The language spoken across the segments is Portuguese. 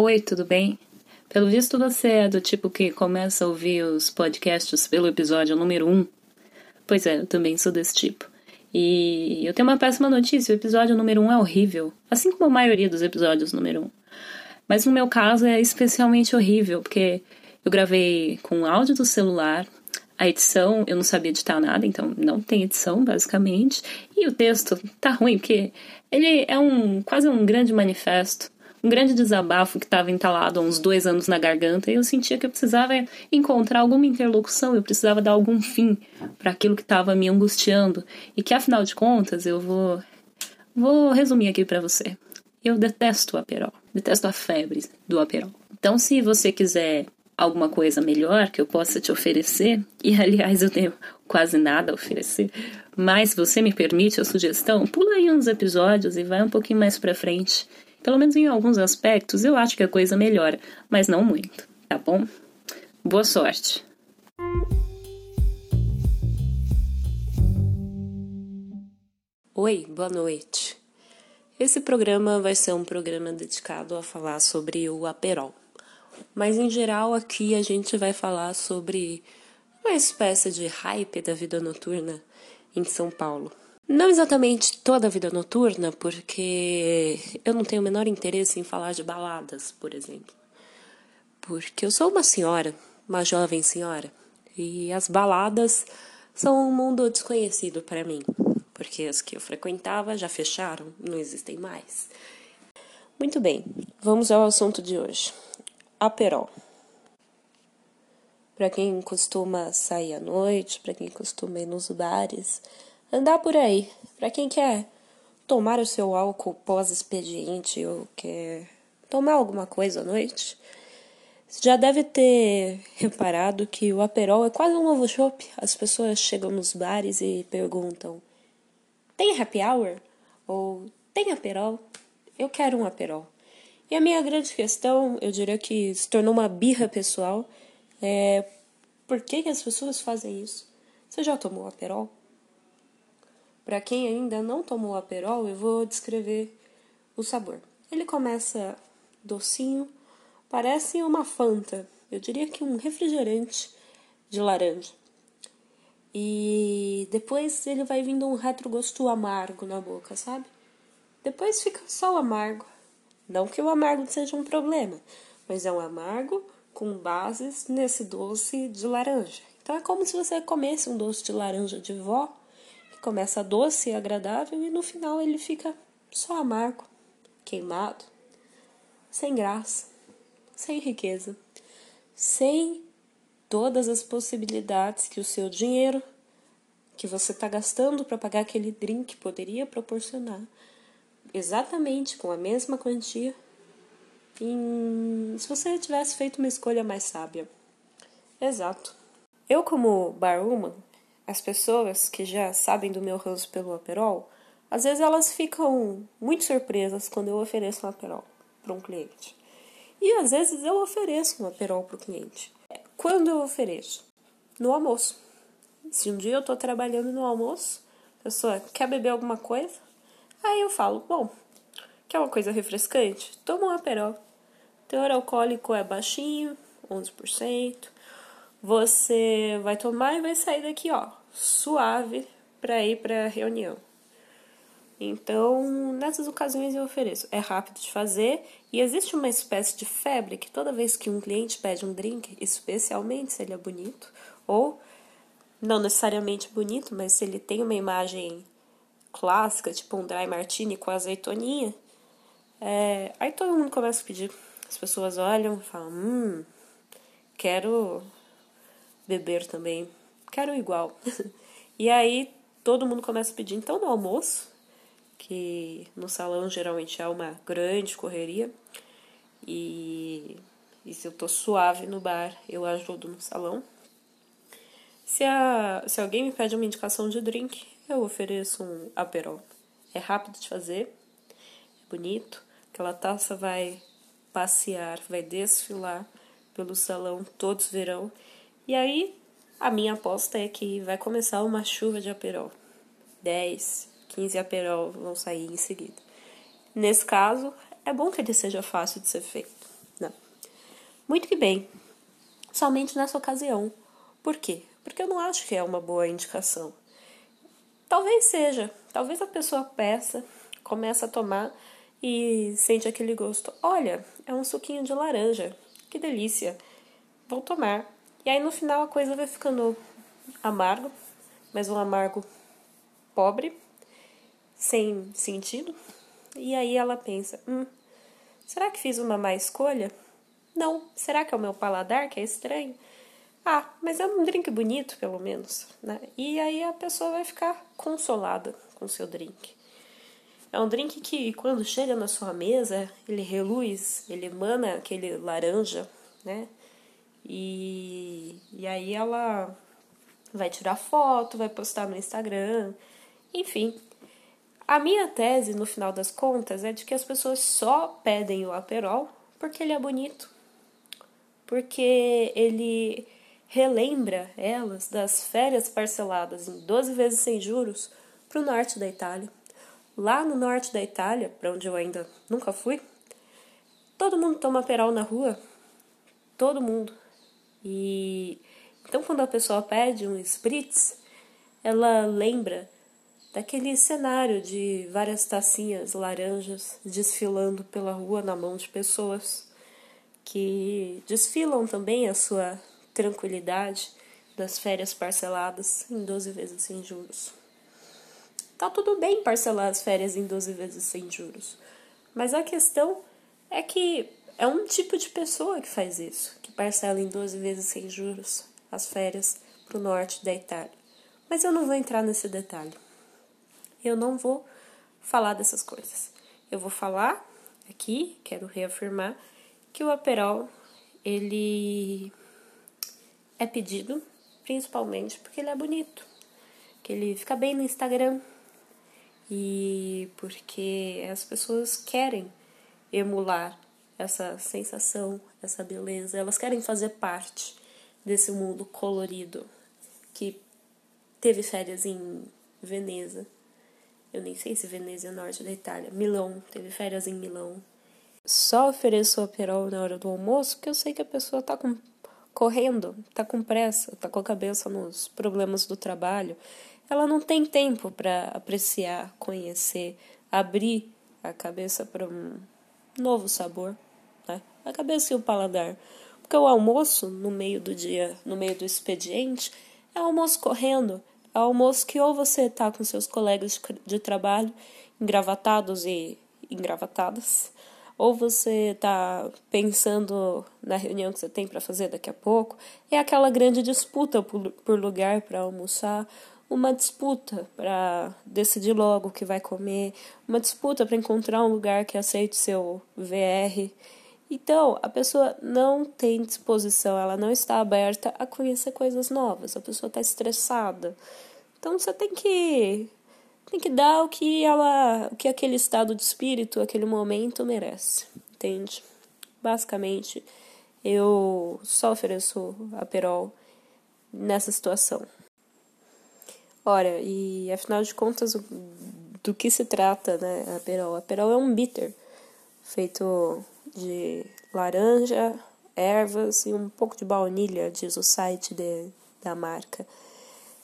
Oi, tudo bem? Pelo visto você é do tipo que começa a ouvir os podcasts pelo episódio número 1. Pois é, eu também sou desse tipo. E eu tenho uma péssima notícia: o episódio número 1 é horrível, assim como a maioria dos episódios número 1. Mas no meu caso é especialmente horrível, porque eu gravei com áudio do celular, a edição eu não sabia editar nada, então não tem edição, basicamente. E o texto tá ruim, porque ele é um quase um grande manifesto, um grande desabafo que estava entalado há uns dois anos na garganta, e eu sentia que eu precisava encontrar alguma interlocução, eu precisava dar algum fim para aquilo que estava me angustiando. E que afinal de contas eu vou. Vou resumir aqui para você. Eu detesto o aperol, detesto a febre do aperol. Então, se você quiser alguma coisa melhor que eu possa te oferecer, e aliás eu tenho quase nada a oferecer, mas se você me permite a sugestão, pula aí uns episódios e vai um pouquinho mais para frente. Pelo menos em alguns aspectos eu acho que a coisa melhora, mas não muito, tá bom? Boa sorte! Oi, boa noite. Esse programa vai ser um programa dedicado a falar sobre o Aperol. Mas em geral aqui a gente vai falar sobre uma espécie de hype da vida noturna em São Paulo. Não exatamente toda a vida noturna, porque eu não tenho o menor interesse em falar de baladas, por exemplo. Porque eu sou uma senhora, uma jovem senhora, e as baladas são um mundo desconhecido para mim, porque as que eu frequentava já fecharam, não existem mais. Muito bem, vamos ao assunto de hoje. Aperol. Para quem costuma sair à noite, para quem costuma ir nos bares, andar por aí, para quem quer tomar o seu álcool pós-expediente ou quer tomar alguma coisa à noite, já deve ter reparado que o Aperol é quase um novo chopp. As pessoas chegam nos bares e perguntam: "Tem happy hour?" ou "Tem Aperol?" Eu quero um Aperol. E a minha grande questão, eu diria que se tornou uma birra pessoal, é por que, que as pessoas fazem isso? Você já tomou Aperol? Para quem ainda não tomou Aperol, eu vou descrever o sabor. Ele começa docinho, parece uma Fanta, eu diria que um refrigerante de laranja. E depois ele vai vindo um retrogosto amargo na boca, sabe? Depois fica só o amargo. Não que o amargo seja um problema, mas é um amargo com bases nesse doce de laranja. Então é como se você comesse um doce de laranja de vó, começa doce e agradável e no final ele fica só amargo, queimado, sem graça, sem riqueza, sem todas as possibilidades que o seu dinheiro que você está gastando para pagar aquele drink poderia proporcionar exatamente com a mesma quantia em... se você tivesse feito uma escolha mais sábia. Exato. Eu, como barwoman, as pessoas que já sabem do meu ranço pelo Aperol, às vezes elas ficam muito surpresas quando eu ofereço um Aperol para um cliente. E às vezes eu ofereço um Aperol para o cliente. Quando eu ofereço? No almoço. Se um dia eu estou trabalhando no almoço, a pessoa quer beber alguma coisa, Aí eu falo, bom, quer uma coisa refrescante? Toma um Aperol. Teor alcoólico é baixinho, 11%. Você vai tomar e vai sair daqui, ó, suave para ir para a reunião. Então, nessas ocasiões eu ofereço. É rápido de fazer e existe uma espécie de febre que toda vez que um cliente pede um drink, especialmente se ele é bonito, ou não necessariamente bonito, mas se ele tem uma imagem clássica, tipo um dry martini com azeitoninha, é, aí todo mundo começa a pedir. As pessoas olham e falam, hum, quero beber também, quero igual. e aí todo mundo começa a pedir. Então no almoço, que no salão geralmente é uma grande correria, e, e se eu tô suave no bar, eu ajudo no salão. Se, a, se alguém me pede uma indicação de drink, eu ofereço um aperol. É rápido de fazer, é bonito. Aquela taça vai passear, vai desfilar pelo salão, todos verão. E aí, a minha aposta é que vai começar uma chuva de aperol. 10, 15 aperol vão sair em seguida. Nesse caso, é bom que ele seja fácil de ser feito. Não. Muito que bem. Somente nessa ocasião. Por quê? Porque eu não acho que é uma boa indicação. Talvez seja. Talvez a pessoa peça, começa a tomar e sente aquele gosto. Olha, é um suquinho de laranja. Que delícia. Vou tomar. E aí no final a coisa vai ficando amargo, mas um amargo pobre, sem sentido. E aí ela pensa: hum, será que fiz uma má escolha? Não, será que é o meu paladar que é estranho? Ah, mas é um drink bonito, pelo menos, né? E aí a pessoa vai ficar consolada com o seu drink. É um drink que, quando chega na sua mesa, ele reluz, ele emana aquele laranja, né? E, e aí ela vai tirar foto, vai postar no Instagram, enfim. A minha tese, no final das contas, é de que as pessoas só pedem o Aperol porque ele é bonito. Porque ele relembra elas das férias parceladas em 12 vezes sem juros para o norte da Itália. Lá no norte da Itália, para onde eu ainda nunca fui, todo mundo toma Aperol na rua. Todo mundo. E então quando a pessoa pede um spritz, ela lembra daquele cenário de várias tacinhas laranjas desfilando pela rua na mão de pessoas que desfilam também a sua tranquilidade das férias parceladas em 12 vezes sem juros. Tá tudo bem parcelar as férias em 12 vezes sem juros, mas a questão é que é um tipo de pessoa que faz isso, que parcela em 12 vezes sem juros as férias para o norte da Itália. Mas eu não vou entrar nesse detalhe. Eu não vou falar dessas coisas. Eu vou falar aqui, quero reafirmar, que o Aperol ele é pedido principalmente porque ele é bonito, que ele fica bem no Instagram e porque as pessoas querem emular essa sensação, essa beleza. Elas querem fazer parte desse mundo colorido que teve férias em Veneza. Eu nem sei se Veneza é norte da Itália. Milão, teve férias em Milão. Só ofereço aperol na hora do almoço porque eu sei que a pessoa tá com, correndo, tá com pressa, tá com a cabeça nos problemas do trabalho. Ela não tem tempo para apreciar, conhecer, abrir a cabeça para um novo sabor? A cabeça e o paladar. Porque o almoço, no meio do dia, no meio do expediente, é almoço correndo. É almoço que ou você está com seus colegas de trabalho engravatados e engravatadas, ou você está pensando na reunião que você tem para fazer daqui a pouco, é aquela grande disputa por, por lugar para almoçar, uma disputa para decidir logo o que vai comer, uma disputa para encontrar um lugar que aceite seu VR. Então, a pessoa não tem disposição, ela não está aberta a conhecer coisas novas, a pessoa está estressada. Então, você tem que tem que dar o que ela, o que aquele estado de espírito, aquele momento merece, entende? Basicamente, eu só ofereço a Perol nessa situação. Ora, e afinal de contas, do que se trata, né, a Perol? A Perol é um bitter feito de laranja, ervas e um pouco de baunilha, diz o site de, da marca.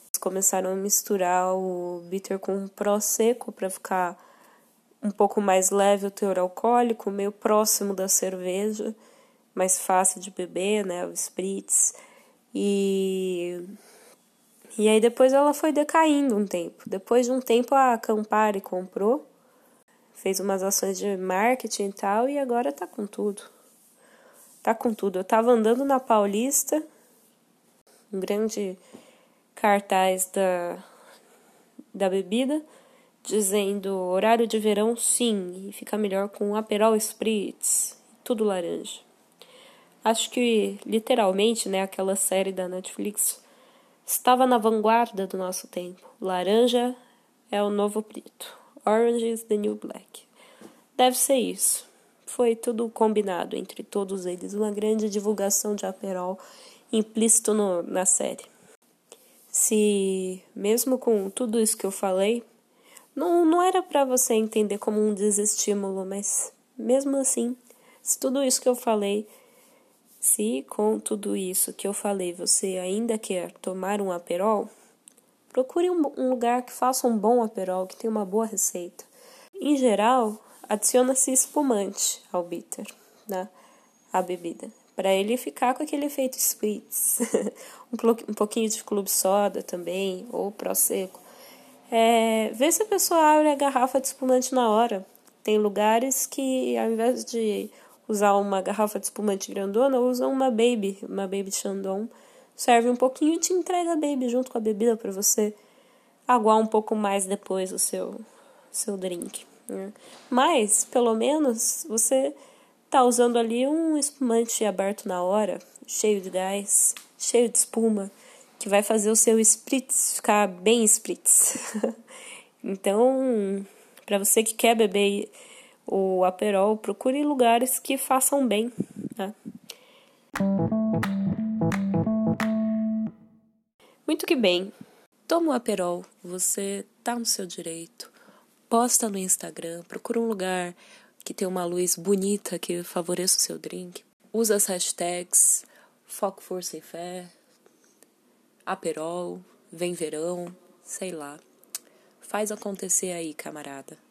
Eles começaram a misturar o bitter com pró seco para ficar um pouco mais leve o teor alcoólico, meio próximo da cerveja, mais fácil de beber, né, o spritz. E e aí depois ela foi decaindo um tempo. Depois de um tempo a Campari comprou fez umas ações de marketing e tal, e agora tá com tudo. Tá com tudo. Eu tava andando na Paulista, um grande cartaz da, da bebida, dizendo horário de verão sim, e fica melhor com Aperol Spritz, tudo laranja. Acho que literalmente, né, aquela série da Netflix estava na vanguarda do nosso tempo. Laranja é o novo preto. Orange is the New Black. Deve ser isso. Foi tudo combinado entre todos eles, uma grande divulgação de Aperol implícito no, na série. Se, mesmo com tudo isso que eu falei, não, não era para você entender como um desestímulo, mas mesmo assim, Se tudo isso que eu falei, se com tudo isso que eu falei você ainda quer tomar um aperol, procure um, lugar que faça um bom aperol, que tenha uma boa receita. Em geral, adiciona-se espumante ao bitter, né? A bebida, para ele ficar com aquele efeito spritz. um pouquinho de clube soda também, ou prosecco. É, vê se a pessoa abre a garrafa de espumante na hora. Tem lugares que, ao invés de usar uma garrafa de espumante grandona, usam uma baby, uma baby Chandon. Serve um pouquinho e te entrega a baby junto com a bebida para você aguar um pouco mais depois o seu, seu drink. Né? Mas, pelo menos, você tá usando ali um espumante aberto na hora, cheio de gás, cheio de espuma, que vai fazer o seu spritz ficar bem spritz. então, para você que quer beber o aperol, procure lugares que façam bem, né? Muito que bem. Toma o aperol, você tá no seu direito. Posta no Instagram, procura um lugar que tem uma luz bonita que favoreça o seu drink. Usa as hashtags Foco, Força e Fé, Aperol, Vem Verão, sei lá. Faz acontecer aí, camarada.